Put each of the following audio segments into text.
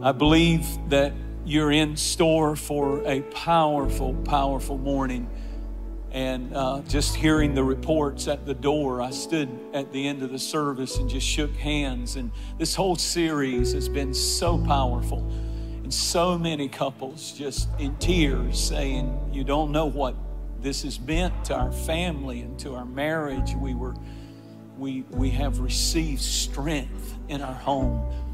I believe that you're in store for a powerful, powerful morning. And uh, just hearing the reports at the door, I stood at the end of the service and just shook hands. And this whole series has been so powerful. And so many couples just in tears saying, You don't know what this has meant to our family and to our marriage. We were we we have received strength in our home.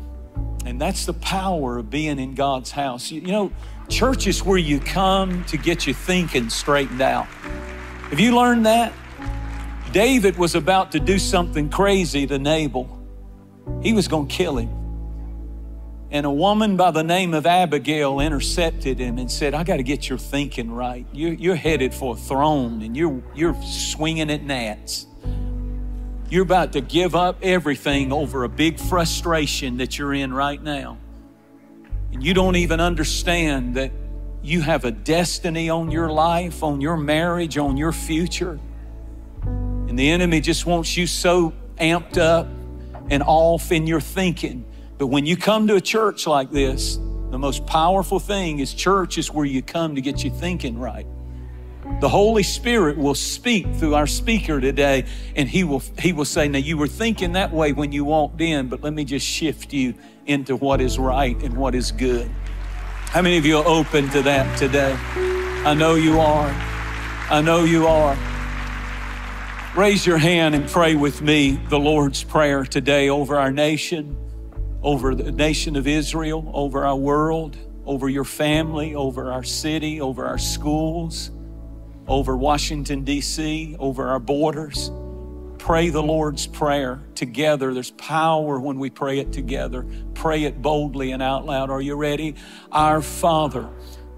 And that's the power of being in God's house. You, you know, church is where you come to get your thinking straightened out. Have you learned that? David was about to do something crazy to Nabal. He was going to kill him. And a woman by the name of Abigail intercepted him and said, I got to get your thinking right. You're, you're headed for a throne and you're, you're swinging at gnats. You're about to give up everything over a big frustration that you're in right now. And you don't even understand that you have a destiny on your life, on your marriage, on your future. And the enemy just wants you so amped up and off in your thinking. But when you come to a church like this, the most powerful thing is church is where you come to get you thinking right. The Holy Spirit will speak through our speaker today, and he will, he will say, Now, you were thinking that way when you walked in, but let me just shift you into what is right and what is good. How many of you are open to that today? I know you are. I know you are. Raise your hand and pray with me the Lord's Prayer today over our nation, over the nation of Israel, over our world, over your family, over our city, over our schools over Washington, D.C., over our borders. Pray the Lord's Prayer together. There's power when we pray it together. Pray it boldly and out loud. Are you ready? Our Father,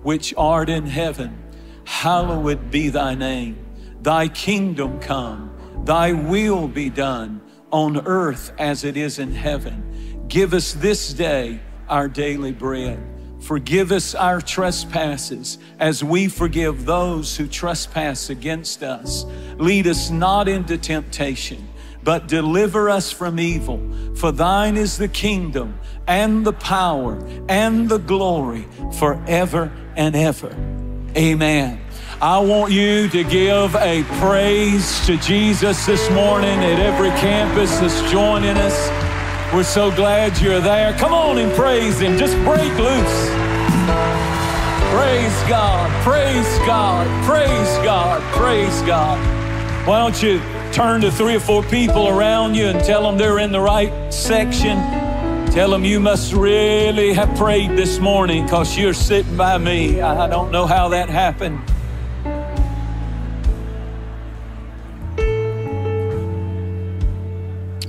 which art in heaven, hallowed be thy name. Thy kingdom come, thy will be done on earth as it is in heaven. Give us this day our daily bread Forgive us our trespasses as we forgive those who trespass against us. Lead us not into temptation, but deliver us from evil. For thine is the kingdom and the power and the glory forever and ever. Amen. I want you to give a praise to Jesus this morning at every campus that's joining us. We're so glad you're there. Come on and praise Him. Just break loose. Praise God, praise God, praise God, praise God. Why don't you turn to three or four people around you and tell them they're in the right section? Tell them you must really have prayed this morning because you're sitting by me. I don't know how that happened.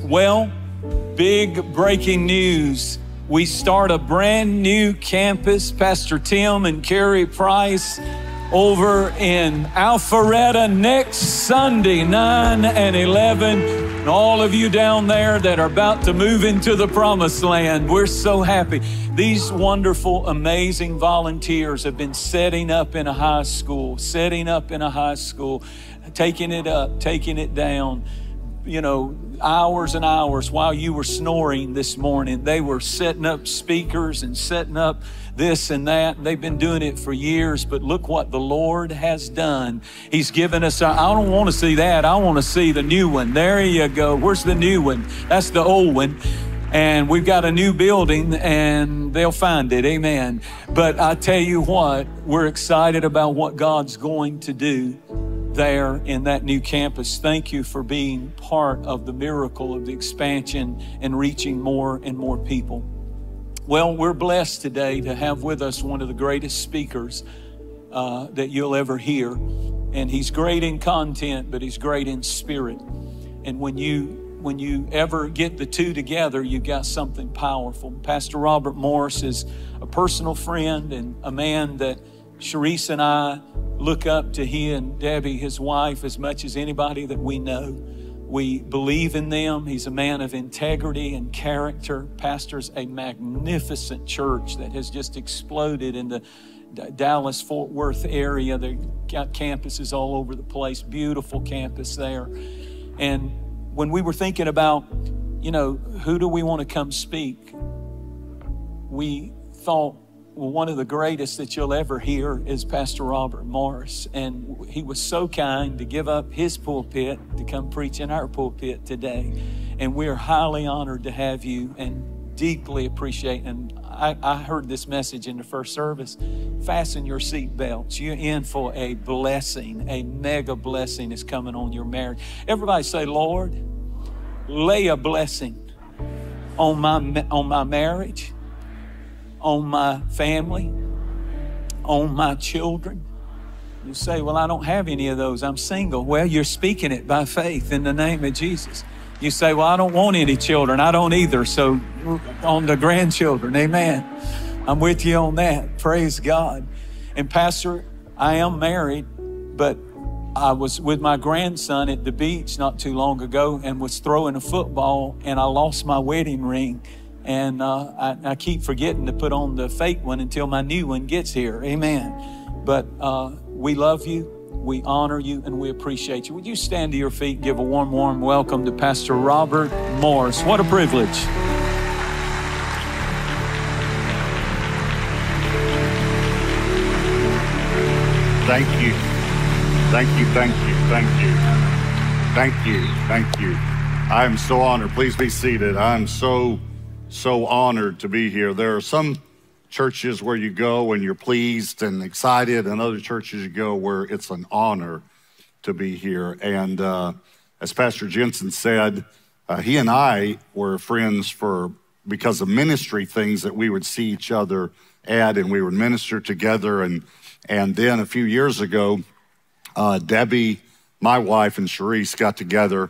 Well, big breaking news. We start a brand new campus, Pastor Tim and Carrie Price, over in Alpharetta next Sunday, 9 and 11. And all of you down there that are about to move into the promised land, we're so happy. These wonderful, amazing volunteers have been setting up in a high school, setting up in a high school, taking it up, taking it down you know, hours and hours while you were snoring this morning. They were setting up speakers and setting up this and that. They've been doing it for years, but look what the Lord has done. He's given us, I don't want to see that. I want to see the new one. There you go. Where's the new one? That's the old one and we've got a new building and they'll find it amen but i tell you what we're excited about what god's going to do there in that new campus. Thank you for being part of the miracle of the expansion and reaching more and more people. Well, we're blessed today to have with us one of the greatest speakers uh, that you'll ever hear. And he's great in content, but he's great in spirit. And when you when you ever get the two together, you've got something powerful. Pastor Robert Morris is a personal friend and a man that Cherise and I look up to he and Debbie, his wife, as much as anybody that we know. We believe in them. He's a man of integrity and character, pastors a magnificent church that has just exploded in the Dallas Fort Worth area. They've got campuses all over the place, beautiful campus there. And when we were thinking about, you know, who do we want to come speak? We thought, one of the greatest that you'll ever hear is Pastor Robert Morris. And he was so kind to give up his pulpit to come preach in our pulpit today. And we're highly honored to have you and deeply appreciate. And I, I heard this message in the first service. Fasten your seat belts. You're in for a blessing. A mega blessing is coming on your marriage. Everybody say, Lord, lay a blessing on my, on my marriage on my family, on my children. You say, Well, I don't have any of those. I'm single. Well, you're speaking it by faith in the name of Jesus. You say, Well, I don't want any children. I don't either. So, on the grandchildren, amen. I'm with you on that. Praise God. And, Pastor, I am married, but I was with my grandson at the beach not too long ago and was throwing a football, and I lost my wedding ring and uh, I, I, keep forgetting to put on the fake one until my new one gets here. Amen. But uh, we love you, we honor you, and we appreciate you. Would you stand to your feet, and give a warm, warm welcome to Pastor Robert Morris? What a privilege. Thank you. Thank you, thank you, thank you. Thank you, thank you. I am so honored. Please be seated. I'm so so honored to be here. There are some churches where you go and you're pleased and excited, and other churches you go where it's an honor to be here. And uh, as Pastor Jentezen said, uh, he and I were friends for because of ministry things that we would see each other at, and we would minister together. And and then a few years ago, uh, Debbie, my wife, and Cherise got together,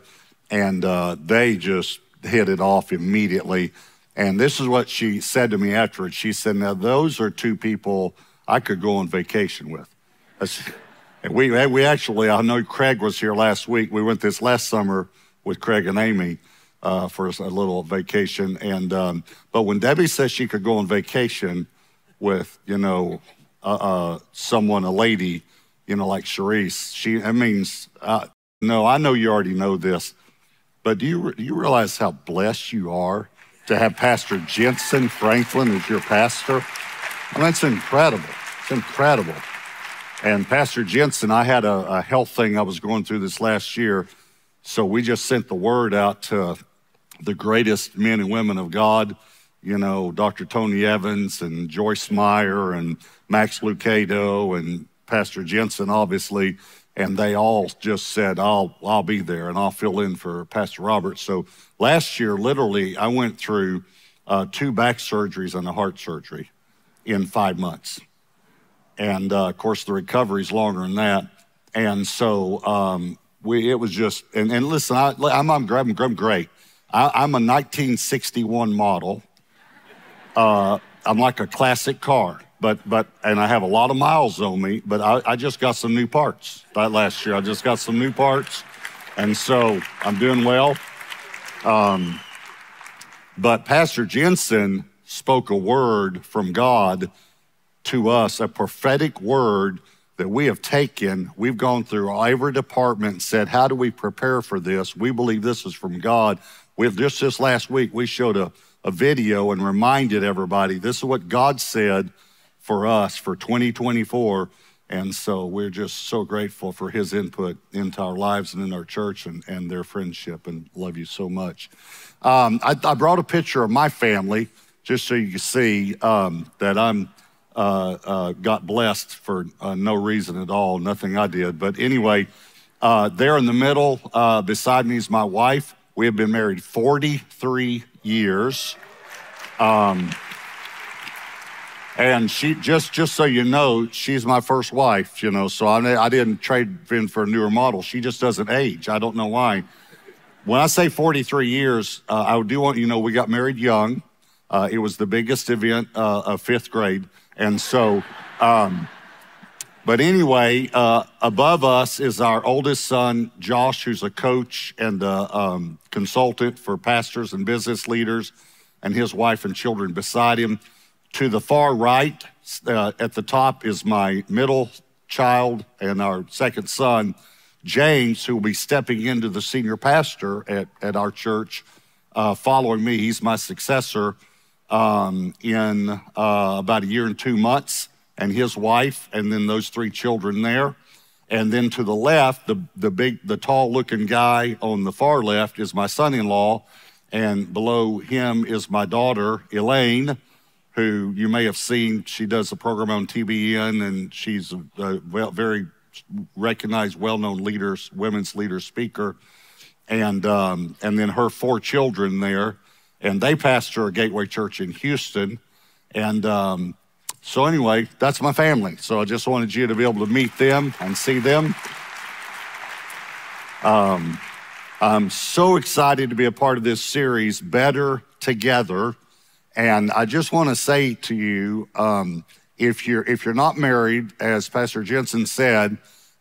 and uh, they just hit it off immediately. And this is what she said to me afterwards. She said, Now, those are two people I could go on vacation with. And we, we actually, I know Craig was here last week. We went this last summer with Craig and Amy uh, for a little vacation. And, um, but when Debbie says she could go on vacation with, you know, uh, uh, someone, a lady, you know, like Cherise, she, that means, uh, no, I know you already know this, but do you, do you realize how blessed you are to have Pastor Jentezen Franklin as your pastor. Mean, it's incredible. It's incredible. And Pastor Jentezen, I had a, a, health thing I was going through this last year. So we just sent the word out to the greatest men and women of God, you know, Dr. Tony Evans and Joyce Meyer and Max Lucado and Pastor Jentezen, obviously and they all just said, I'll, I'll be there and I'll fill in for Pastor Robert. So last year, literally, I went through uh, two back surgeries and a heart surgery in five months. And uh, of course, the recovery is longer than that. And so um, we, it was just, and, and listen, I, am I'm, I'm, I'm great. I, am a 1961 model. Uh, I'm like a classic car but but and I have a lot of miles on me. But I, I just got some new parts that last year. I just got some new parts, and so I'm doing well. Um, but Pastor Jentezen spoke a word from God to us, a prophetic word that we have taken. We've gone through every department and said, How do we prepare for this? We believe this is from God. We just this last week, we showed a, a video and reminded everybody this is what God said for us for 2024. And so we're just so grateful for his input into our lives and in our church and, and their friendship and love you so much. Um, I, I, brought a picture of my family just so you can see um, that I'm uh, uh, got blessed for uh, no reason at all, nothing I did. But anyway, uh, there in the middle uh, beside me is my wife. We have been married 43 years. Um, and she just just so you know, she's my first wife. You know, so I, I didn't trade in for a newer model. She just doesn't age. I don't know why. When I say 43 years, uh, I do want you know we got married young. Uh, it was the biggest event uh, of fifth grade, and so. Um, but anyway, uh, above us is our oldest son, Josh, who's a coach and a um, consultant for pastors and business leaders, and his wife and children beside him. To the far right, uh, at the top, is my middle child and our second son, James, who will be stepping into the senior pastor at, at our church uh, following me. He's my successor. um, in uh, about a year and two months, and his wife, and then those three children there. And then to the left, the, the big, the tall looking guy on the far left is my son in law. And below him is my daughter, Elaine, who you may have seen. She does a program on TBN, and she's a, very recognized, well known leaders, women's leader speaker. And, um, and then her four children there. And they pastor a Gateway Church in Houston. And um, so, anyway, that's my family. So, I just wanted you to be able to meet them and see them. Um, I'm so excited to be a part of this series, Better Together. And I just want to say to you, um, if you're if you're not married, as Pastor Jentezen said,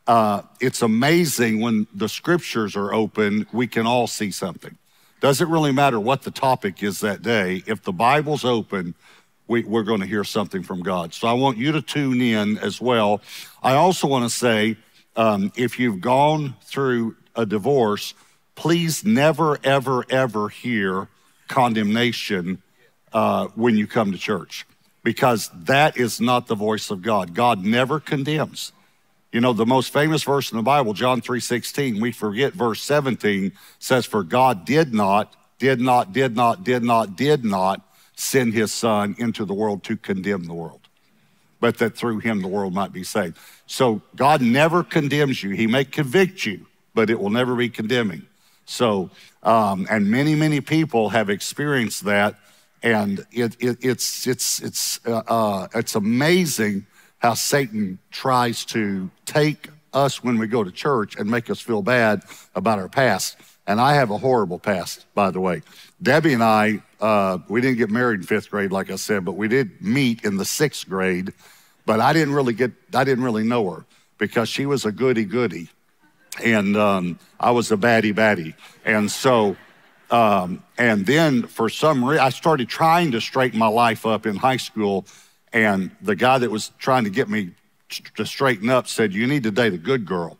uh, it's amazing when the scriptures are open, we can all see something. Doesn't really matter what the topic is that day. If the Bible's open, we, are going to hear something from God. So I want you to tune in as well. I also want to say um, if you've gone through a divorce, please never, ever, ever hear condemnation uh, when you come to church because that is not the voice of God. God never condemns. You know, the most famous verse in the Bible, John 3:16, we forget verse 17 says, For God did not, did not, did not, did not, did not send his son into the world to condemn the world, but that through him the world might be saved. So God never condemns you. He may convict you, but it will never be condemning. So, um, and many, many people have experienced that, and it, it, it's it's it's uh, uh, it's amazing how Satan tries to take us when we go to church and make us feel bad about our past. And I have a horrible past, by the way. Debbie and I, uh, we didn't get married in fifth grade, like I said, but we did meet in the sixth grade. But I didn't really get, I didn't really know her because she was a goody goody, and um, I was a baddie baddie. And so, um, and then for some reason, I started trying to straighten my life up in high school, and the guy that was trying to get me to straighten up said, "You need to date a good girl."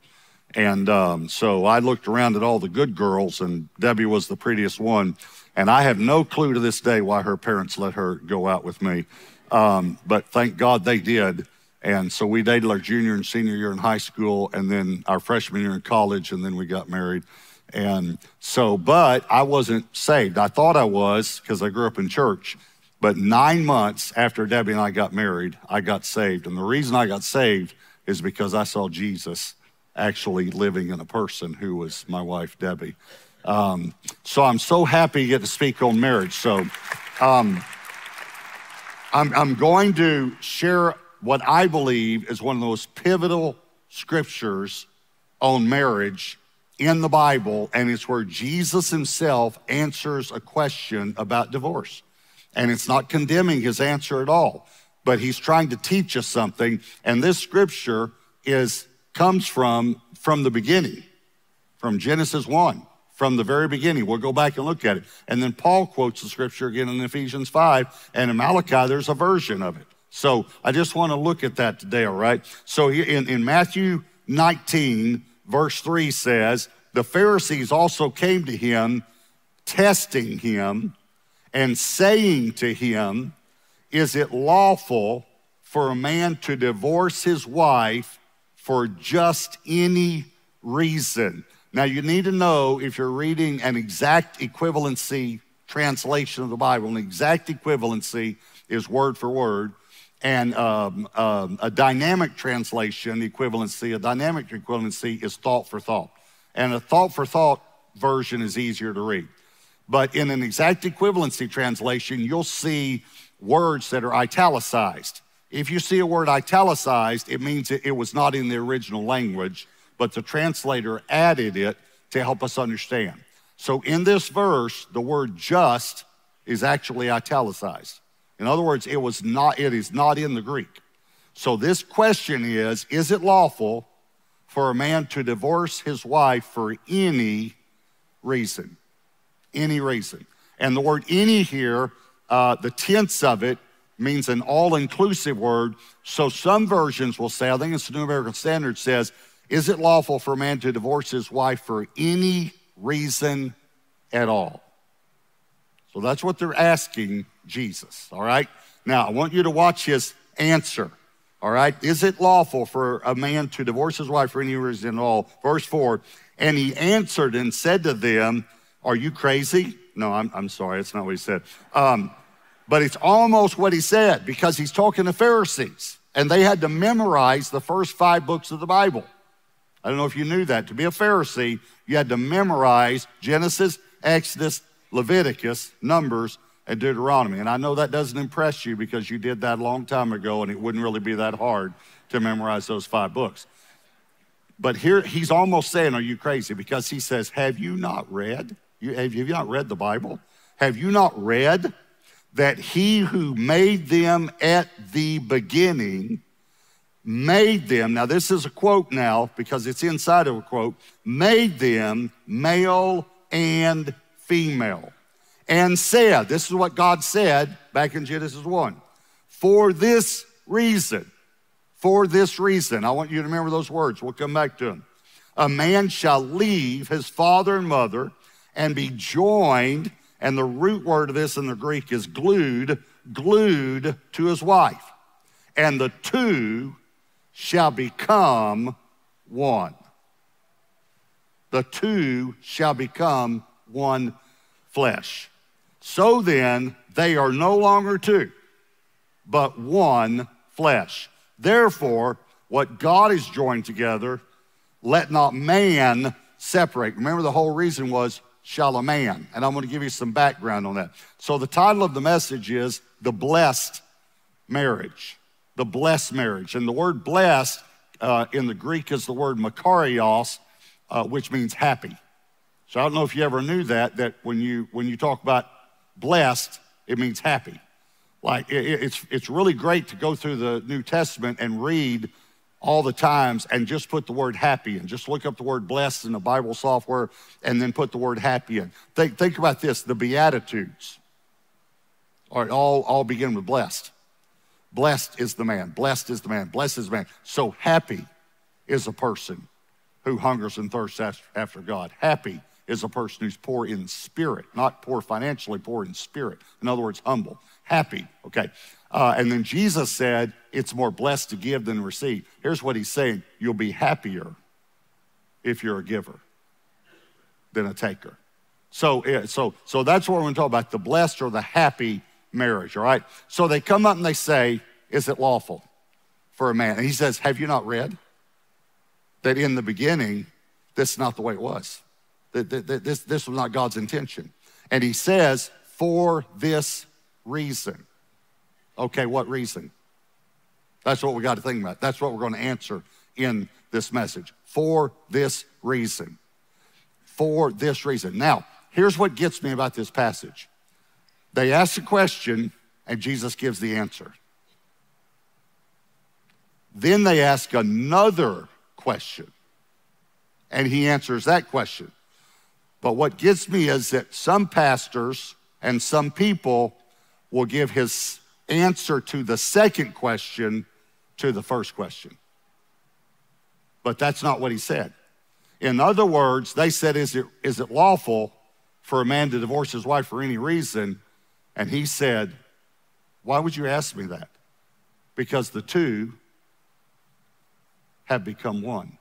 And um, so I looked around at all the good girls, and Debbie was the prettiest one. And I have no clue to this day why her parents let her go out with me. Um, but thank God they did. And so we dated our junior and senior year in high school, and then our freshman year in college, and then we got married. And so, but I wasn't saved. I thought I was because I grew up in church. But nine months after Debbie and I got married, I got saved. And the reason I got saved is because I saw Jesus actually living in a person who was my wife, Debbie. Um, so I'm so happy to get to speak on marriage. So um, I'm, I'm going to share what I believe is one of those pivotal scriptures on marriage in the Bible, and it's where Jesus himself answers a question about divorce. And it's not condemning his answer at all, but he's trying to teach us something. And this scripture is comes from from the beginning, from Genesis 1, from the very beginning. We'll go back and look at it. And then Paul quotes the scripture again in Ephesians 5, and in Malachi, there's a version of it. So I just want to look at that today, all right? So in, in Matthew 19, verse 3 says, The Pharisees also came to him, testing him, and saying to him, Is it lawful for a man to divorce his wife for just any reason. Now, you need to know if you're reading an exact equivalency translation of the Bible, an exact equivalency is word for word, and um, um, a dynamic translation equivalency, a dynamic equivalency is thought for thought. And a thought for thought version is easier to read. But in an exact equivalency translation, you'll see words that are italicized. If you see a word italicized, it means it, was not in the original language, but the translator added it to help us understand. So in this verse, the word just is actually italicized. In other words, it was not, it is not in the Greek. So this question is, is it lawful for a man to divorce his wife for any reason? Any reason. And the word any here, uh, the tense of it means an all inclusive word. So some versions will say, I think it's the New American Standard says, is it lawful for a man to divorce his wife for any reason at all? So that's what they're asking Jesus, all right? Now, I want you to watch his answer, all right? Is it lawful for a man to divorce his wife for any reason at all? Verse 4 And he answered and said to them, Are you crazy? No, I'm, I'm sorry, that's not what he said. Um, but it's almost what he said because he's talking to Pharisees and they had to memorize the first five books of the Bible. I don't know if you knew that. To be a Pharisee, you had to memorize Genesis, Exodus, Leviticus, Numbers, and Deuteronomy. And I know that doesn't impress you because you did that a long time ago and it wouldn't really be that hard to memorize those five books. But here he's almost saying, Are you crazy? Because he says, Have you not read? You, have you not read the Bible? Have you not read that he who made them at the beginning made them, now this is a quote now because it's inside of a quote, made them male and female. And said, this is what God said back in Genesis 1. For this reason, for this reason, I want you to remember those words. We'll come back to them. A man shall leave his father and mother and be joined, and the root word of this in the Greek is glued, glued to his wife. And the two shall become one. The two shall become one flesh. So then, they are no longer two, but one flesh. Therefore, what God has joined together, let not man separate. Remember, the whole reason was shall a man. And I'm going to give you some background on that. So, the title of the message is The Blessed Marriage. The blessed marriage. And the word blessed uh, in the Greek is the word makarios, uh, which means happy. So, I don't know if you ever knew that, that when you, when you talk about blessed, it means happy. Like, it, it's, it's really great to go through the New Testament and read all the times and just put the word happy in. Just look up the word blessed in the Bible software and then put the word happy in. Think, think about this the Beatitudes are all, all begin with blessed. Blessed is the man, blessed is the man, blessed is the man. So happy is a person who hungers and thirsts after God. Happy is a person who's poor in spirit, not poor financially, poor in spirit. In other words, humble. Happy, okay. Uh, and then Jesus said, it's more blessed to give than receive. Here's what he's saying you'll be happier if you're a giver than a taker. So, so, so that's what we're going to talk about the blessed or the happy marriage, all right? So they come up and they say, Is it lawful for a man? And he says, Have you not read that in the beginning, this is not the way it was? This, this was not God's intention. And he says, For this reason. Okay, what reason? That's what we got to think about. That's what we're going to answer in this message. For this reason. For this reason. Now, here's what gets me about this passage. They ask a question, and Jesus gives the answer. Then they ask another question, and he answers that question. But what gets me is that some pastors and some people will give his answer to the second question to the first question. But that's not what he said. In other words, they said, Is it, is it lawful for a man to divorce his wife for any reason? And he said, Why would you ask me that? Because the two have become one.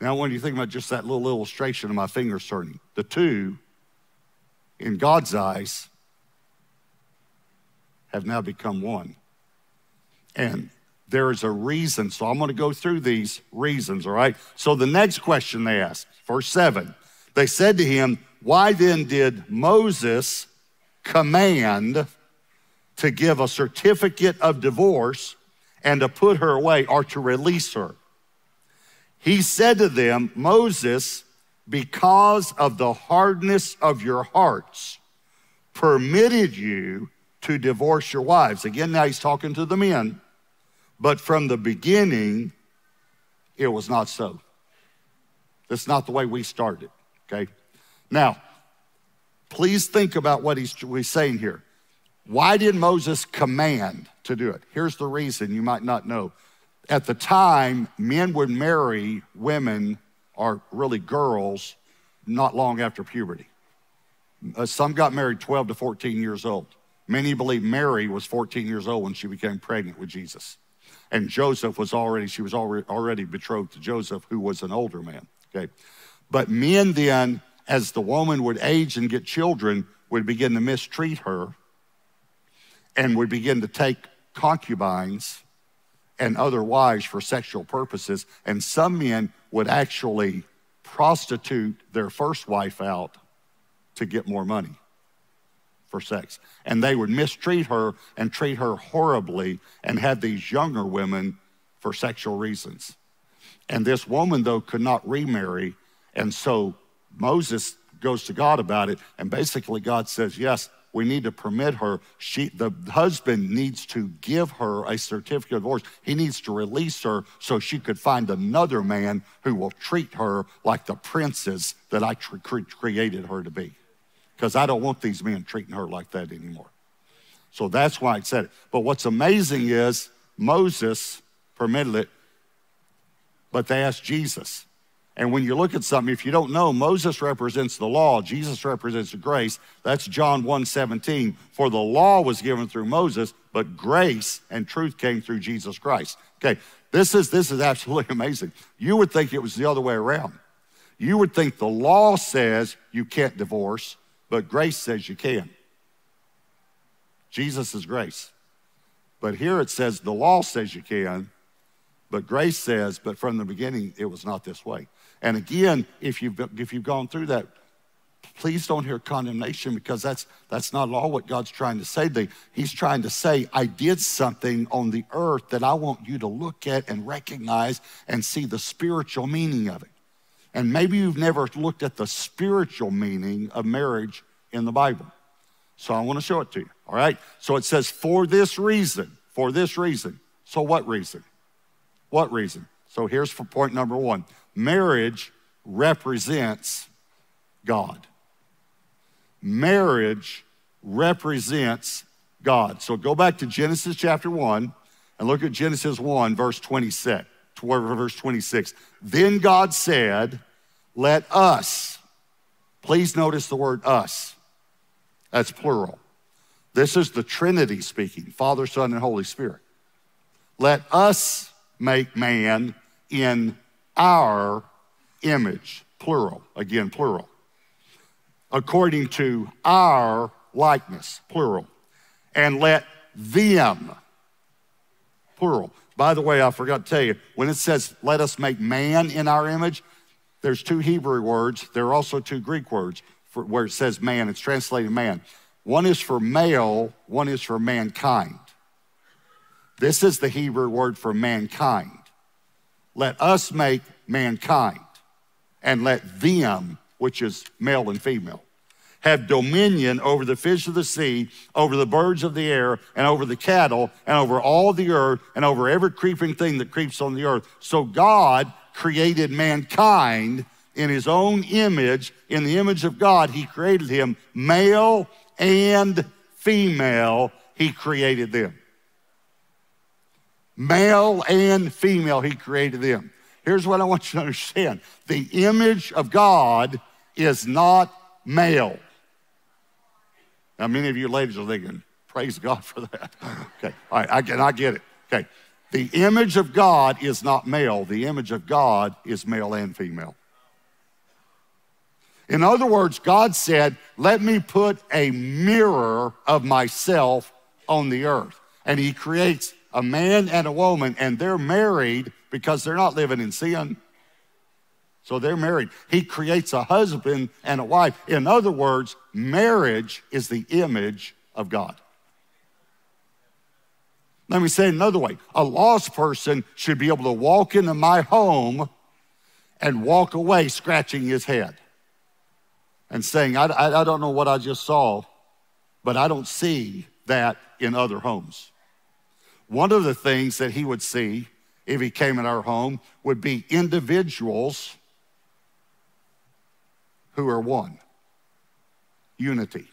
Now, when you think about just that little illustration of my fingers turning, the two, in God's eyes, have now become one. And there is a reason. So I'm going to go through these reasons, all right? So the next question they asked, verse 7, they said to him, Why then did Moses command to give a certificate of divorce and to put her away or to release her? He said to them, Moses, because of the hardness of your hearts, permitted you to divorce your wives. Again, now he's talking to the men, but from the beginning, it was not so. That's not the way we started, okay? Now, please think about what he's, he's saying here. Why did Moses command to do it? Here's the reason you might not know. At the time, men would marry women or really girls not long after puberty Uh, some got married 12 to 14 years old. Many believe Mary was 14 years old when she became pregnant with Jesus. And Joseph was already, she was already, already betrothed to Joseph, who was an older man. Okay. But men then, as the woman would age and get children, would begin to mistreat her and would begin to take concubines and other wives for sexual purposes. And some men would actually prostitute their first wife out to get more money for sex. And they would mistreat her and treat her horribly and have these younger women for sexual reasons. And this woman, though, could not remarry. And so Moses goes to God about it. And basically, God says, Yes, we need to permit her. She, the husband needs to give her a certificate of divorce. He needs to release her so she could find another man who will treat her like the princess that I cre- created her to be. Because I don't want these men treating her like that anymore. So that's why I said it. But what's amazing is Moses permitted it, but they asked Jesus. And when you look at something, if you don't know, Moses represents the law, Jesus represents the grace. That's John 1 17. For the law was given through Moses, but grace and truth came through Jesus Christ. Okay, this is this is absolutely amazing. You would think it was the other way around. You would think the law says you can't divorce, but grace says you can. Jesus is grace. But here it says the law says you can, but grace says, but from the beginning it was not this way. And again, if you've, if you've gone through that, please don't hear condemnation because that's, that's not at all what God's trying to say. He's trying to say, I did something on the earth that I want you to look at and recognize and see the spiritual meaning of it. And maybe you've never looked at the spiritual meaning of marriage in the Bible. So I want to show it to you. All right? So it says, for this reason, for this reason. So what reason? What reason? So here's for point number one marriage represents God. Marriage represents God. So go back to Genesis chapter 1 and look at Genesis 1, verse 26. Verse 26. Then God said, Let us, please notice the word us. That's plural. This is the Trinity speaking Father, Son, and Holy Spirit. Let us make man in our image, plural, again, plural, according to our likeness, plural, and let them, plural. By the way, I forgot to tell you, when it says, let us make man in our image, there's two Hebrew words. There are also two Greek words for where it says man. It's translated man. One is for male, one is for mankind. This is the Hebrew word for mankind. Let us make mankind and let them, which is male and female, have dominion over the fish of the sea, over the birds of the air, and over the cattle, and over all the earth, and over every creeping thing that creeps on the earth. So God created mankind in his own image. In the image of God, he created him male and female, he created them. Male and female, he created them. Here's what I want you to understand the image of God is not male. Now, many of you ladies are thinking, praise God for that. Okay, all right, I get, I get it. Okay, the image of God is not male, the image of God is male and female. In other words, God said, Let me put a mirror of myself on the earth. And He creates a man and a woman, and they're married because they're not living in sin. So they're married. He creates a husband and a wife. In other words, marriage is the image of God. Let me say it another way a lost person should be able to walk into my home and walk away scratching his head and saying, I, I, I don't know what I just saw, but I don't see that in other homes. One of the things that he would see if he came in our home would be individuals who are one unity.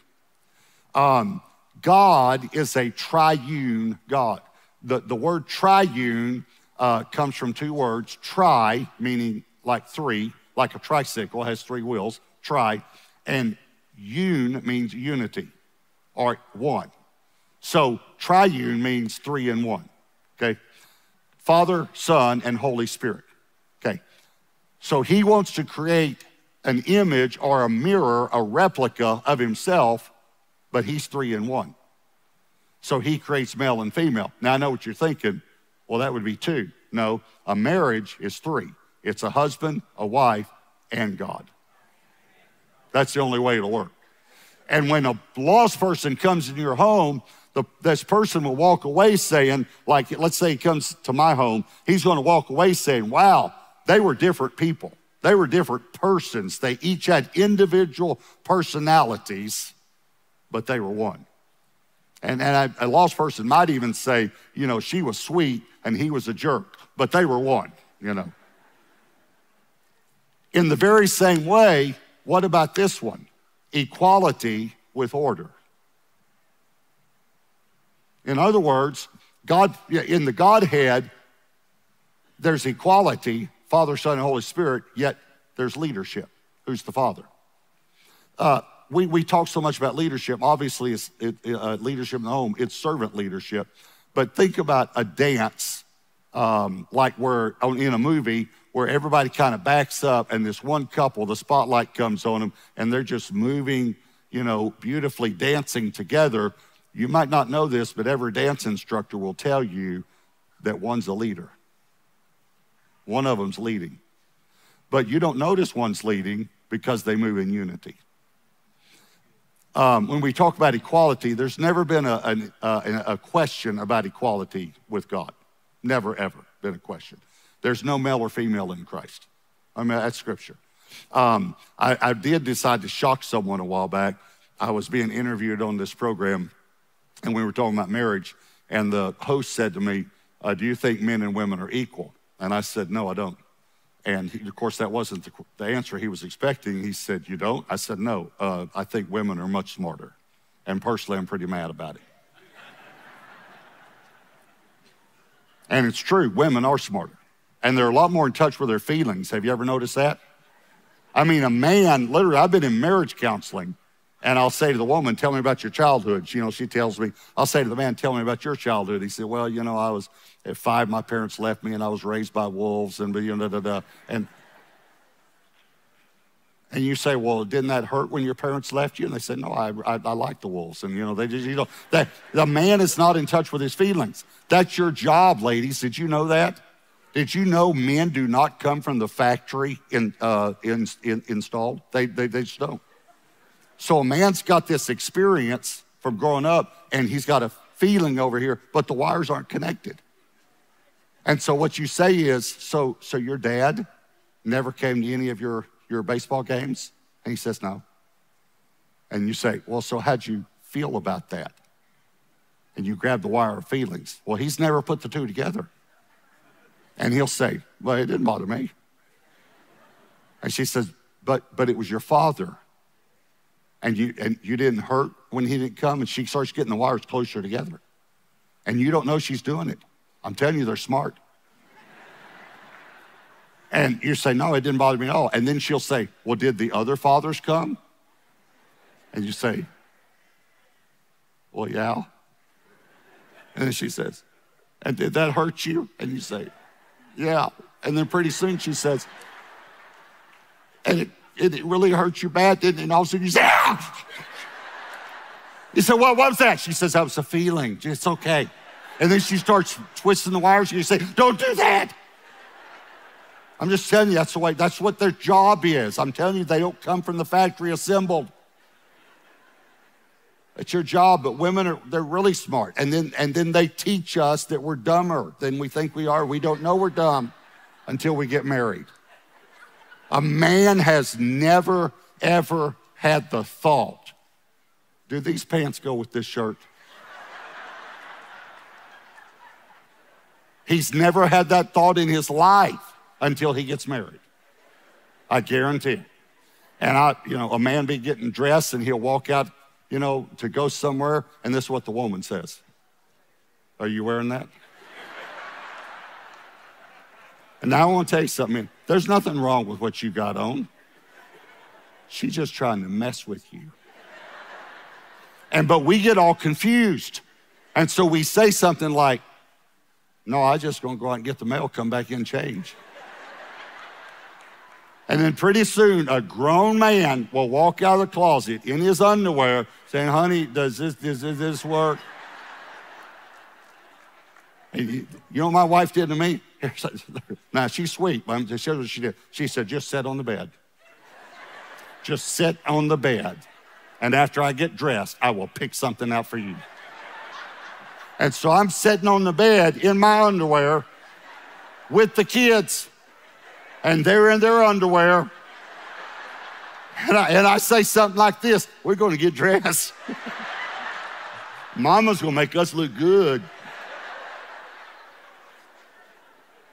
Um, God is a triune God. The, the word triune uh, comes from two words tri, meaning like three, like a tricycle has three wheels, tri, and un means unity or one. So triune means three in one. Okay? Father, Son, and Holy Spirit. Okay. So he wants to create an image or a mirror, a replica of himself, but he's three in one. So he creates male and female. Now I know what you're thinking. Well, that would be two. No, a marriage is three it's a husband, a wife, and God. That's the only way it'll work. And when a lost person comes in your home, the, this person will walk away saying, like, let's say he comes to my home, he's going to walk away saying, wow, they were different people. They were different persons. They each had individual personalities, but they were one. And, and a lost person might even say, you know, she was sweet and he was a jerk, but they were one, you know. In the very same way, what about this one? Equality with order. In other words, God, in the Godhead, there's equality, Father, Son, and Holy Spirit, yet there's leadership. Who's the Father? Uh, we, we talk so much about leadership. Obviously, it's it, uh, leadership in the home, it's servant leadership. But think about a dance um, like we're in a movie where everybody kind of backs up and this one couple, the spotlight comes on them and they're just moving, you know, beautifully dancing together. You might not know this, but every dance instructor will tell you that one's a leader. One of them's leading. But you don't notice one's leading because they move in unity. Um, when we talk about equality, there's never been a, a, a, a question about equality with God. Never, ever been a question. There's no male or female in Christ. I mean, that's scripture. Um, I, I, did decide to shock someone a while back. I was being interviewed on this program, and we were talking about marriage. And the host said to me, uh, Do you think men and women are equal? And I said, No, I don't. And he, of course, that wasn't the, the, answer he was expecting. He said, You don't? I said, No, uh, I think women are much smarter. And personally, I'm pretty mad about it. and it's true, women are smarter. And they're a lot more in touch with their feelings. Have you ever noticed that? I mean, a man, literally, I've been in marriage counseling, and I'll say to the woman, Tell me about your childhood. You know, she tells me, I'll say to the man, Tell me about your childhood. He said, Well, you know, I was at five, my parents left me, and I was raised by wolves, and you know, da, da, da. And, and you say, Well, didn't that hurt when your parents left you? And they said, No, I, I, I like the wolves. And, you know, they just, you know, that, the man is not in touch with his feelings. That's your job, ladies. Did you know that? Did you know men do not come from the factory in, uh, in, in, installed? They, they, they just don't. So a man's got this experience from growing up, and he's got a feeling over here, but the wires aren't connected. And so what you say is, so, so your dad never came to any of your, your baseball games? And he says, no. And you say, well, so how'd you feel about that? And you grab the wire of feelings. Well, he's never put the two together. And he'll say, Well, it didn't bother me. And she says, But but it was your father. And you and you didn't hurt when he didn't come, and she starts getting the wires closer together. And you don't know she's doing it. I'm telling you, they're smart. And you say, No, it didn't bother me at all. And then she'll say, Well, did the other fathers come? And you say, Well, yeah. And then she says, And did that hurt you? And you say, yeah. And then pretty soon she says, and it, it really hurts you bad, didn't it? And all of a sudden you say, ah! You say, what was that? She says, that was a feeling. It's okay. And then she starts twisting the wires and you say, don't do that. I'm just telling you, that's the way, that's what their job is. I'm telling you, they don't come from the factory assembled. It's your job, but women are they're really smart. And then and then they teach us that we're dumber than we think we are. We don't know we're dumb until we get married. A man has never ever had the thought, do these pants go with this shirt? He's never had that thought in his life until he gets married. I guarantee. It. And I, you know, a man be getting dressed and he'll walk out you know, to go somewhere, and this is what the woman says. Are you wearing that? And now I want to tell you something. There's nothing wrong with what you got on. She's just trying to mess with you. And but we get all confused. And so we say something like, no, I just gonna go out and get the mail, come back in, change. And then pretty soon, a grown man will walk out of the closet in his underwear saying, honey, does this, does this work? You know what my wife did to me? Now, she's sweet, but what she did. She said, just sit on the bed. Just sit on the bed. And after I get dressed, I will pick something out for you. And so I'm sitting on the bed in my underwear with the kids, and they're in their underwear. And I, and I say something like this We're going to get dressed. Mama's going to make us look good.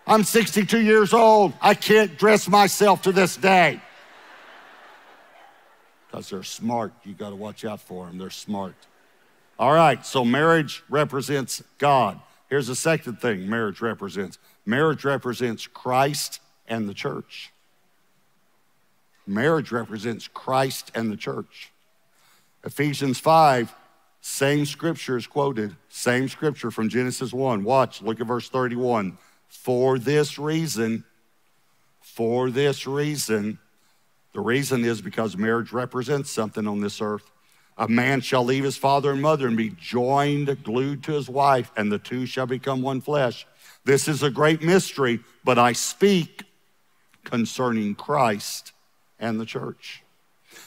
I'm 62 years old. I can't dress myself to this day. Because they're smart. You got to watch out for them. They're smart. All right, so marriage represents God. Here's the second thing marriage represents marriage represents Christ and the church. Marriage represents Christ and the church. Ephesians 5, same scripture is quoted, same scripture from Genesis 1. Watch, look at verse 31. For this reason, for this reason, the reason is because marriage represents something on this earth. A man shall leave his father and mother and be joined, glued to his wife, and the two shall become one flesh. This is a great mystery, but I speak concerning Christ and the church.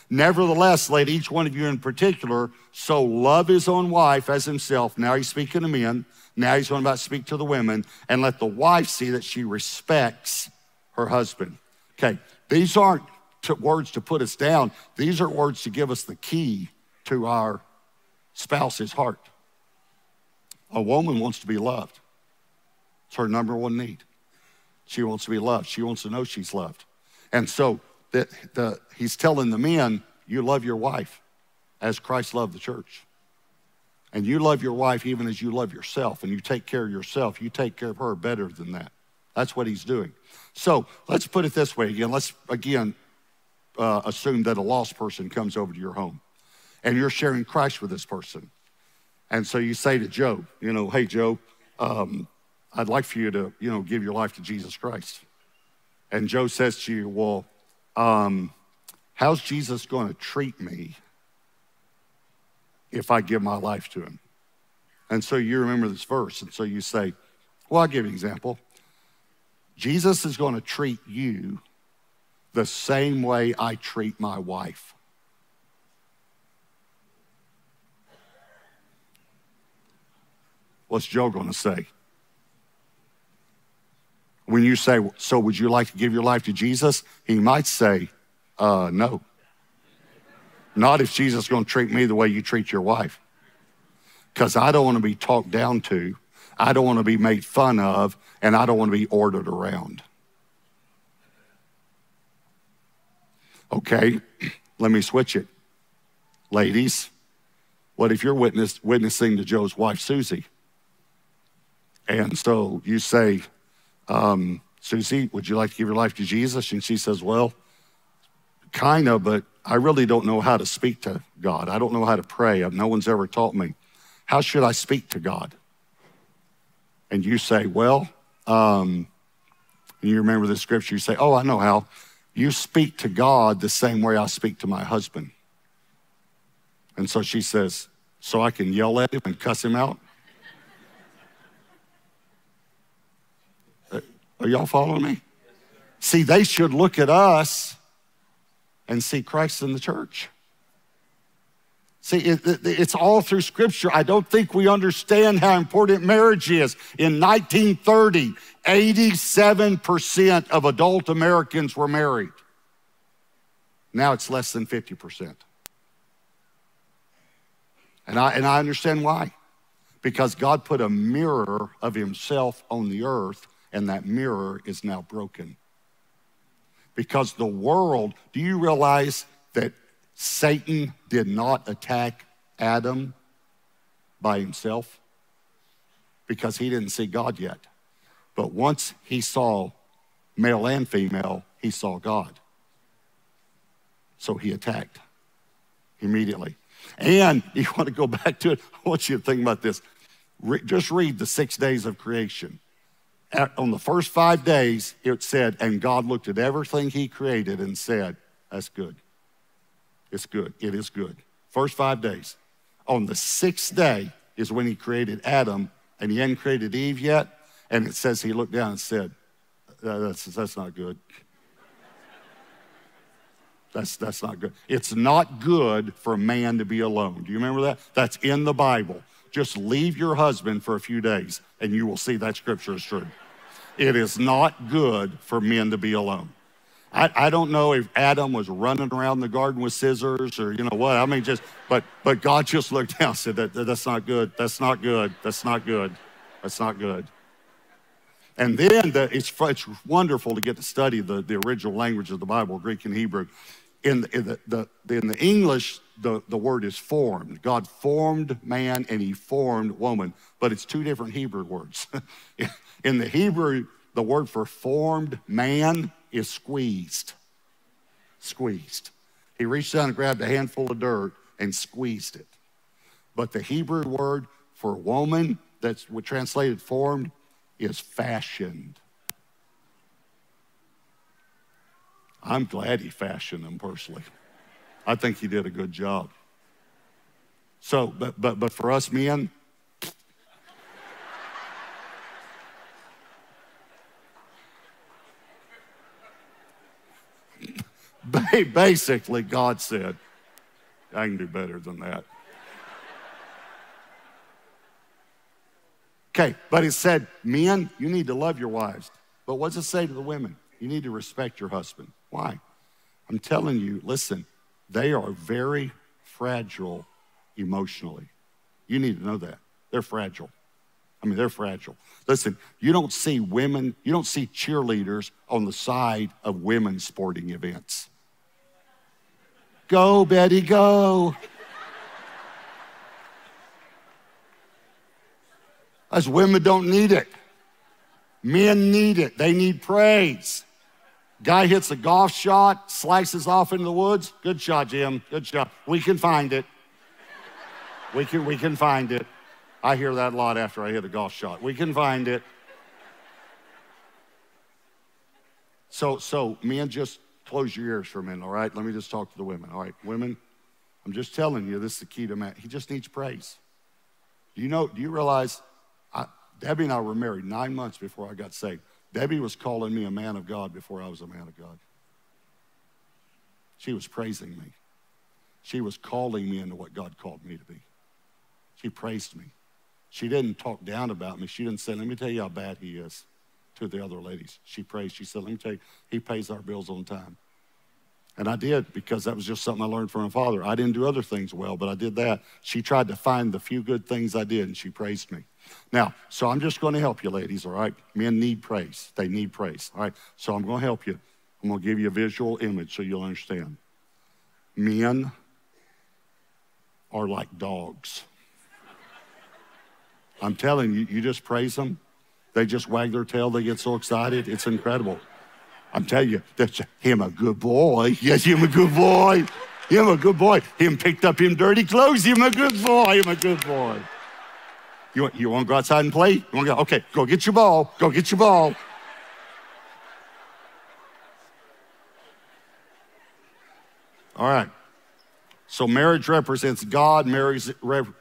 Nevertheless, let each one of you in particular so love his own wife as himself. Now he's speaking to men. Now he's going about to speak to the women and let the wife see that she respects her husband. Okay, these aren't to words to put us down, these are words to give us the key to our spouse's heart. A woman wants to be loved, it's her number one need. She wants to be loved, she wants to know she's loved. And so that the, he's telling the men, you love your wife as Christ loved the church. And you love your wife even as you love yourself, and you take care of yourself. You take care of her better than that. That's what he's doing. So let's put it this way again. Let's again uh, assume that a lost person comes over to your home and you're sharing Christ with this person. And so you say to Joe, you know, hey, Joe, um, I'd like for you to, you know, give your life to Jesus Christ. And Joe says to you, well, um, how's Jesus going to treat me if I give my life to him. And so you remember this verse, and so you say, Well, I'll give you an example. Jesus is going to treat you the same way I treat my wife. What's Joe going to say? When you say, So would you like to give your life to Jesus? He might say, uh, No. Not if Jesus is going to treat me the way you treat your wife. Because I don't want to be talked down to, I don't want to be made fun of, and I don't want to be ordered around. Okay, let me switch it. Ladies, what if you're witness, witnessing to Joe's wife, Susie? And so you say, um, Susie, would you like to give your life to Jesus? And she says, Well, kind of, but I really don't know how to speak to God. I don't know how to pray. No one's ever taught me. How should I speak to God? And you say, Well, um, you remember the scripture, you say, Oh, I know how. You speak to God the same way I speak to my husband. And so she says, So I can yell at him and cuss him out? Uh, are y'all following me? See, they should look at us and see Christ in the church. See, it, it, it's all through Scripture. I don't think we understand how important marriage is. In 1930, 87% of adult Americans were married. Now it's less than 50%. And I, and I understand why. Because God put a mirror of Himself on the earth, and that mirror is now broken because the world, do you realize that Satan did not attack Adam by himself? Because he didn't see God yet. But once he saw male and female, he saw God. So he attacked immediately. And you want to go back to it, I want you to think about this. Re- just read the six days of creation. At, on the first five days, it said, and God looked at everything He created and said, That's good. It's good. It is good. First five days. On the sixth day is when He created Adam, and He hadn't created Eve yet. And it says He looked down and said, That's, that's not good. That's, that's not good. It's not good for a man to be alone. Do you remember that? That's in the Bible. Just leave your husband for a few days and you will see that scripture is true. It is not good for men to be alone. I, I don't know if Adam was running around the garden with scissors or you know what. I mean, just but but God just looked down and said that, that that's not good. That's not good. That's not good. That's not good. And then the, it's, it's wonderful to get to study the, the original language of the Bible, Greek and Hebrew in, in the, the, in the English, the, the word is formed. God formed man and he formed woman, but it's two different Hebrew words. in the Hebrew, the word for formed man is squeezed. Squeezed. He reached down and grabbed a handful of dirt and squeezed it. But the Hebrew word for woman, that's translated formed, is fashioned. I'm glad he fashioned them personally. I think he did a good job. So, but but but for us men, basically God said, I can do better than that. Okay, but it said, men, you need to love your wives. But what's it say to the women? You need to respect your husband. Why? I'm telling you, listen, they are very fragile emotionally. You need to know that. They're fragile. I mean, they're fragile. Listen, you don't see women, you don't see cheerleaders on the side of women's sporting events. Go, Betty, go. As women don't need it. Men need it. They need praise. Guy hits a golf shot, slices off into the woods. Good shot, Jim. Good shot. We can find it. We can, we can find it. I hear that a lot after I hit a golf shot. We can find it. So, so men, just close your ears for a minute, all right? Let me just talk to the women. All right, women, I'm just telling you, this is the key to man. He just needs praise. Do you know, do you realize I, Debbie and I were married nine months before I got saved. Debbie was calling me a man of God before I was a man of God. She was praising me. She was calling me into what God called me to be. She praised me. She didn't talk down about me. She didn't say, Let me tell you how bad he is to the other ladies. She praised. She said, Let me tell you, he pays our bills on time. And I did because that was just something I learned from my father. I didn't do other things well, but I did that. She tried to find the few good things I did, and she praised me. Now, so I'm just going to help you, ladies, all right? Men need praise. They need praise, all right? So I'm going to help you. I'm going to give you a visual image so you'll understand. Men are like dogs. I'm telling you, you just praise them. They just wag their tail. They get so excited. It's incredible. I'm telling you, that's him a good boy. Yes, him a good boy. Him a good boy. Him picked up him dirty clothes. Him a good boy. Him a good boy. You want, you want to go outside and play? You want to go? Okay, go get your ball. Go get your ball. All right. So marriage represents God, marriage,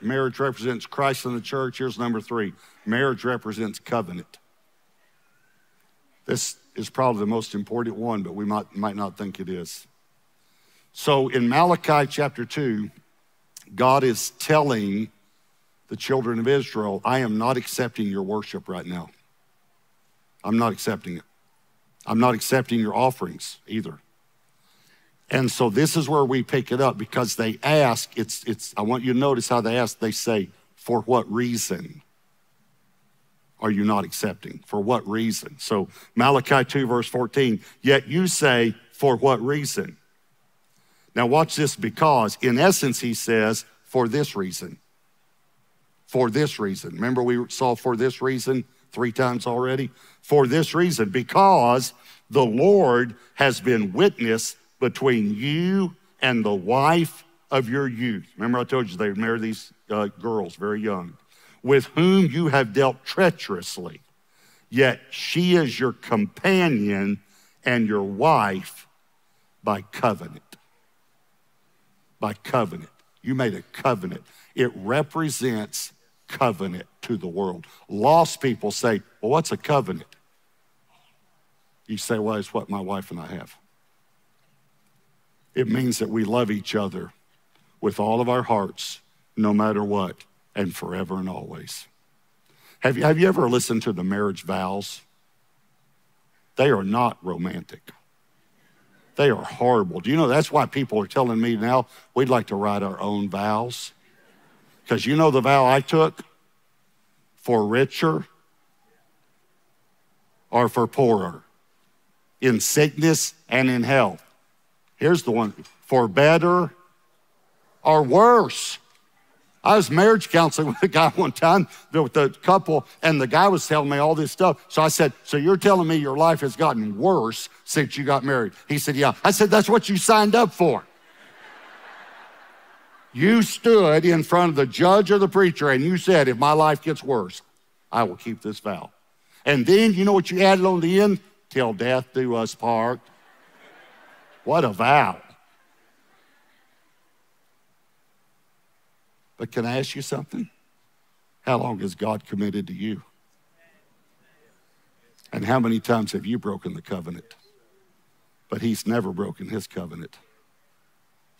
marriage represents Christ and the church. Here's number three marriage represents covenant. This is probably the most important one, but we might, might not think it is. So in Malachi chapter 2, God is telling the children of Israel, I am not accepting your worship right now. I'm not accepting it. I'm not accepting your offerings either. And so this is where we pick it up because they ask, it's, it's, I want you to notice how they ask, they say, for what reason are you not accepting? For what reason? So Malachi 2, verse 14, yet you say, for what reason? Now watch this because in essence, he says, for this reason for this reason. Remember, we saw for this reason three times already? For this reason, because the Lord has been witness between you and the wife of your youth. Remember, I told you they married these uh, girls very young, with whom you have dealt treacherously. Yet she is your companion and your wife by covenant. By covenant. You made a covenant. It represents covenant to the world. Lost people say, Well, what's a covenant? You say, Well, it's what my wife and I have. It means that we love each other with all of our hearts, no matter what, and forever and always. Have you, have you ever listened to the marriage vows? They are not romantic. They are horrible. Do you know that's why people are telling me now we'd like to write our own vows? Because you know the vow I took? For richer or for poorer, in sickness and in health. Here's the one for better or worse. I was marriage counseling with a guy one time, with a couple, and the guy was telling me all this stuff. So I said, So you're telling me your life has gotten worse since you got married? He said, Yeah. I said, That's what you signed up for. You stood in front of the judge or the preacher and you said, If my life gets worse, I will keep this vow. And then you know what you added on the end? Till death do us part. What a vow. But can I ask you something? How long has God committed to you? And how many times have you broken the covenant? But He's never broken His covenant.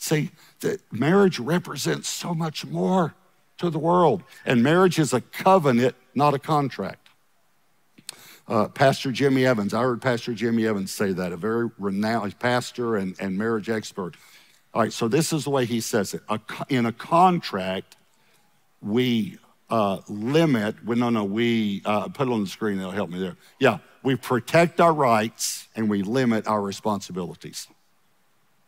See, that marriage represents so much more to the world. And marriage is a covenant, not a contract. Uh, pastor Jimmy Evans, I heard Pastor Jimmy Evans say that, a very renowned pastor and, and marriage expert. All right, so this is the way he says it. A, in a contract, we uh, limit, no, no, we uh, put it on the screen, it'll help me there. Yeah, we protect our rights and we limit our responsibilities.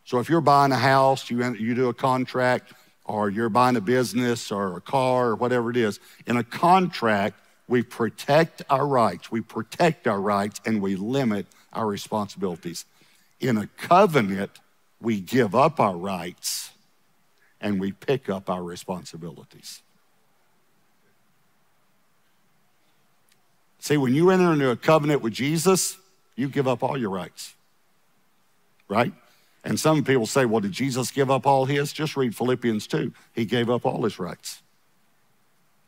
So if you're buying a house, you, you do a contract, or you're buying a business or a car or whatever it is, in a contract, we protect our rights, we protect our rights, and we limit our responsibilities. In a covenant, we give up our rights and we pick up our responsibilities. See, when you enter into a covenant with Jesus, you give up all your rights, right? And some people say, well, did Jesus give up all his? Just read Philippians 2. He gave up all his rights.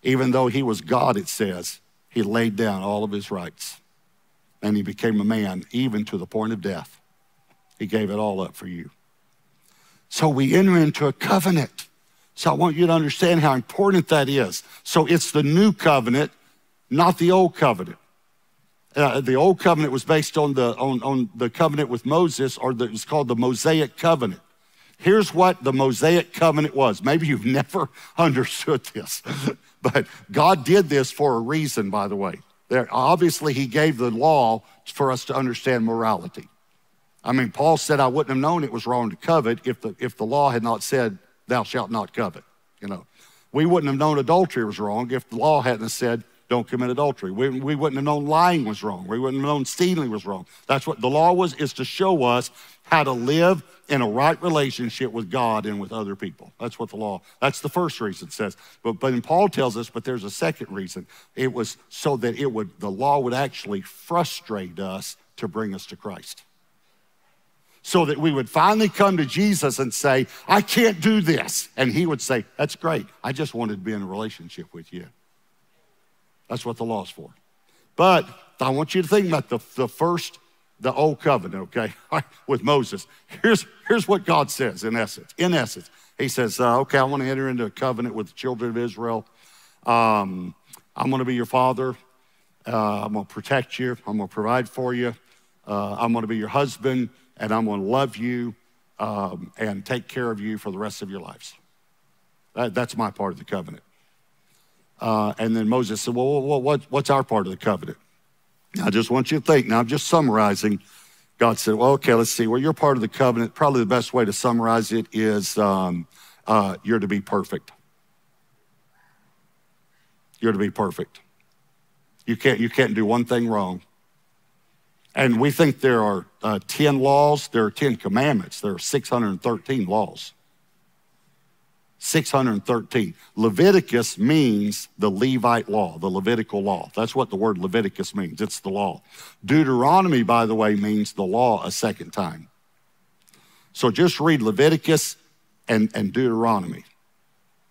Even though he was God, it says, he laid down all of his rights and he became a man, even to the point of death. He gave it all up for you. So we enter into a covenant. So I want you to understand how important that is. So it's the new covenant, not the old covenant. Uh, the old covenant was based on the, on, on the covenant with Moses, or the, it was called the Mosaic covenant. Here's what the Mosaic covenant was. Maybe you've never understood this, but God did this for a reason, by the way. There, obviously, He gave the law for us to understand morality. I mean, Paul said, I wouldn't have known it was wrong to covet if the, if the law had not said, Thou shalt not covet. You know, we wouldn't have known adultery was wrong if the law hadn't said, Don't commit adultery. We, we wouldn't have known lying was wrong. We wouldn't have known stealing was wrong. That's what the law was, is to show us how to live in a right relationship with God and with other people. That's what the law, that's the first reason it says. But, but Paul tells us, but there's a second reason. It was so that it would, the law would actually frustrate us to bring us to Christ so that we would finally come to Jesus and say, I can't do this. And he would say, That's great. I just wanted to be in a relationship with you. That's what the law's for. But I want you to think about the, the first, the old covenant, okay, with Moses. Here's, here's what God says in essence. In essence, he says, uh, Okay, I want to enter into a covenant with the children of Israel. Um, I'm going to be your father. Uh, I'm going to protect you. I'm going to provide for you. Uh, I'm going to be your husband and I'm going to love you um, and take care of you for the rest of your lives. That, that's my part of the covenant. Uh, and then Moses said, Well, what, what's our part of the covenant? I just want you to think. Now, I'm just summarizing. God said, Well, okay, let's see. Well, you're part of the covenant. Probably the best way to summarize it is um, uh, you're to be perfect. You're to be perfect. You can't, you can't do one thing wrong. And we think there are uh, 10 laws, there are 10 commandments, there are 613 laws. 613. Leviticus means the Levite law, the Levitical law. That's what the word Leviticus means. It's the law. Deuteronomy, by the way, means the law a second time. So just read Leviticus and, and Deuteronomy.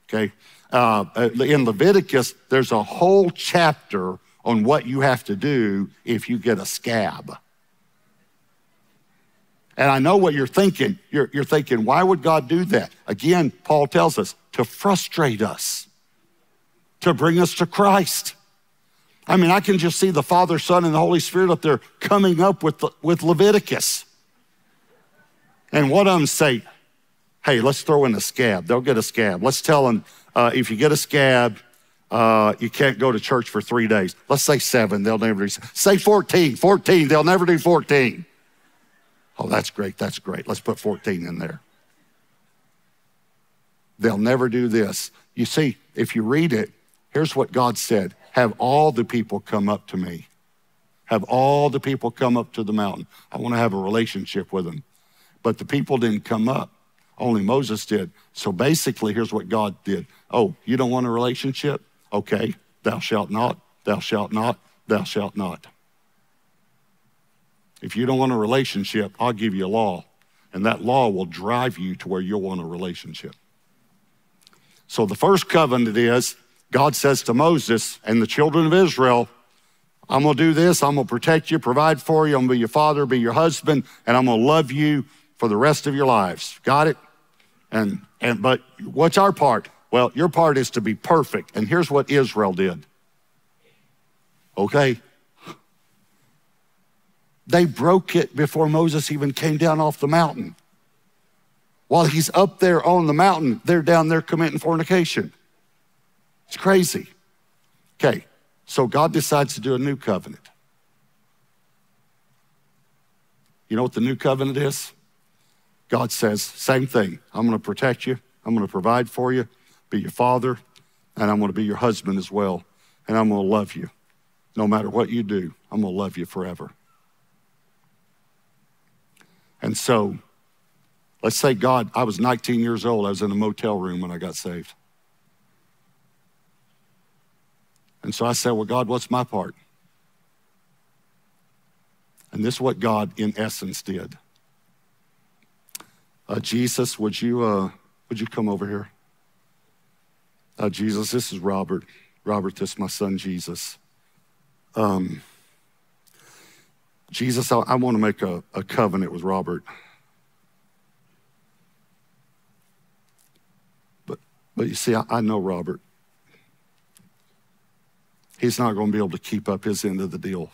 Okay? Uh, in Leviticus, there's a whole chapter on what you have to do if you get a scab. And I know what you're thinking. You're, you're thinking, why would God do that? Again, Paul tells us to frustrate us, to bring us to Christ. I mean, I can just see the Father, Son, and the Holy Spirit up there coming up with, the, with Leviticus. And one of them say, hey, let's throw in a scab. They'll get a scab. Let's tell them uh, if you get a scab, uh, you can't go to church for three days. Let's say seven, they'll never do. Say 14, 14, they'll never do 14. Oh, that's great, that's great. Let's put 14 in there. They'll never do this. You see, if you read it, here's what God said Have all the people come up to me. Have all the people come up to the mountain. I want to have a relationship with them. But the people didn't come up, only Moses did. So basically, here's what God did Oh, you don't want a relationship? Okay, thou shalt not, thou shalt not, thou shalt not. If you don't want a relationship, I'll give you a law, and that law will drive you to where you'll want a relationship. So the first covenant is God says to Moses and the children of Israel, I'm gonna do this, I'm gonna protect you, provide for you, I'm gonna be your father, be your husband, and I'm gonna love you for the rest of your lives. Got it? And and but what's our part? Well, your part is to be perfect. And here's what Israel did. Okay, they broke it before Moses even came down off the mountain. While he's up there on the mountain, they're down there committing fornication. It's crazy. Okay, so God decides to do a new covenant. You know what the new covenant is? God says, same thing. I'm going to protect you, I'm going to provide for you, be your father, and I'm going to be your husband as well. And I'm going to love you. No matter what you do, I'm going to love you forever. And so, let's say God, I was 19 years old. I was in a motel room when I got saved. And so I said, Well, God, what's my part? And this is what God, in essence, did. Uh, Jesus, would you, uh, would you come over here? Uh, Jesus, this is Robert. Robert, this is my son, Jesus. Um, Jesus, I, I want to make a, a covenant with Robert. But, but you see, I, I know Robert. He's not going to be able to keep up his end of the deal.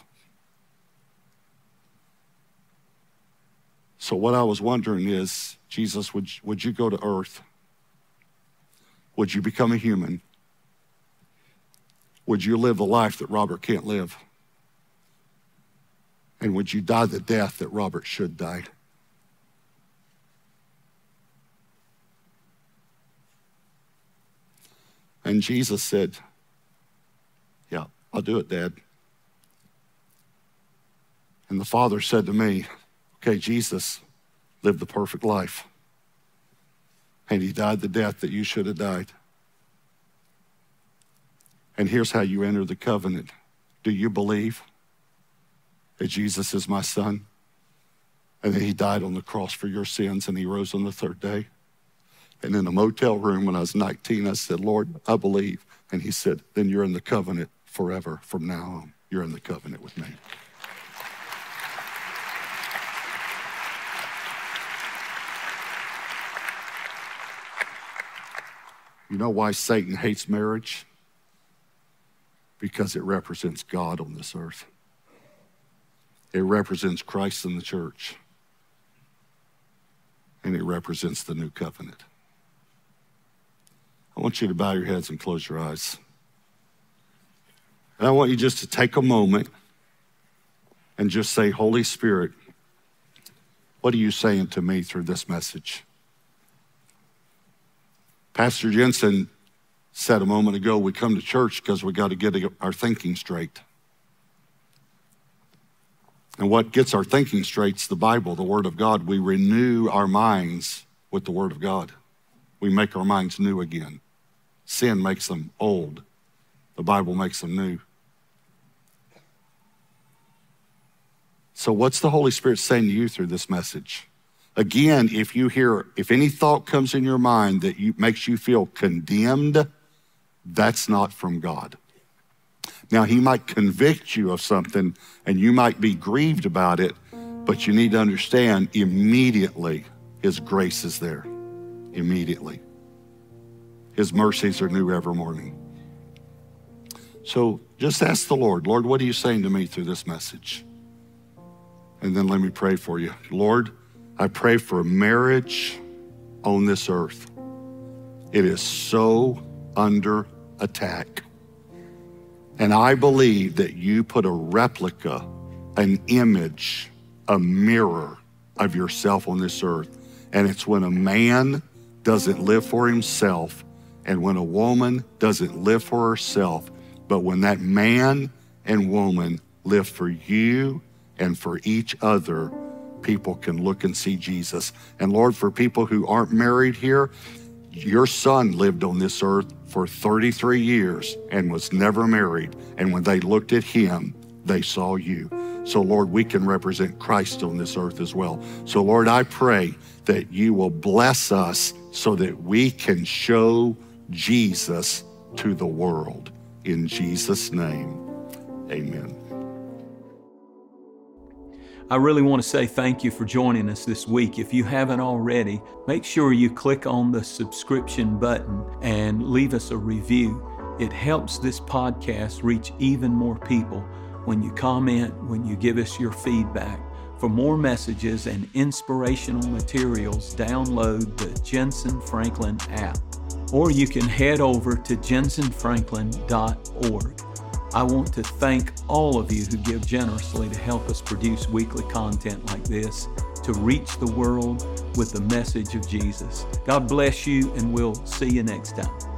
So, what I was wondering is, Jesus, would, would you go to earth? Would you become a human? Would you live the life that Robert can't live? And would you die the death that Robert should died? And Jesus said, Yeah, I'll do it, Dad. And the father said to me, Okay, Jesus lived the perfect life. And he died the death that you should have died. And here's how you enter the covenant. Do you believe? That Jesus is my son and that he died on the cross for your sins and he rose on the third day. And in a motel room when I was 19, I said, Lord, I believe. And he said, Then you're in the covenant forever from now on. You're in the covenant with me. You know why Satan hates marriage? Because it represents God on this earth. It represents Christ in the church, and it represents the new covenant. I want you to bow your heads and close your eyes. And I want you just to take a moment and just say, Holy Spirit, what are you saying to me through this message? Pastor Jentezen said a moment ago, we come to church because we got to get our thinking straight. And what gets our thinking straight is the Bible, the Word of God. We renew our minds with the Word of God. we make our minds new again. Sin makes them old, the Bible makes them new. So, what's the Holy Spirit saying to you through this message? Again, if you hear, if any thought comes in your mind that you, makes you feel condemned, that's not from God. Now, He might convict you of something and you might be grieved about it, but you need to understand immediately His grace is there. Immediately. His mercies are new every morning. So just ask the Lord, Lord, what are you saying to me through this message? And then let me pray for you. Lord, I pray for marriage on this earth. It is so under attack. And I believe that you put a replica, an image, a mirror of yourself on this earth. And it's when a man doesn't live for himself and when a woman doesn't live for herself, but when that man and woman live for you and for each other, people can look and see Jesus. And Lord, for people who aren't married here, your son lived on this earth for 33 years and was never married. And when they looked at him, they saw you. So, Lord, we can represent Christ on this earth as well. So, Lord, I pray that you will bless us so that we can show Jesus to the world. In Jesus' name, amen. I really want to say thank you for joining us this week. If you haven't already, make sure you click on the subscription button and leave us a review. It helps this podcast reach even more people when you comment, when you give us your feedback. For more messages and inspirational materials, download the Jentezen Franklin app, or you can head over to jentezenfranklin.org. I want to thank all of you who give generously to help us produce weekly content like this to reach the world with the message of Jesus. God bless you, and we'll see you next time.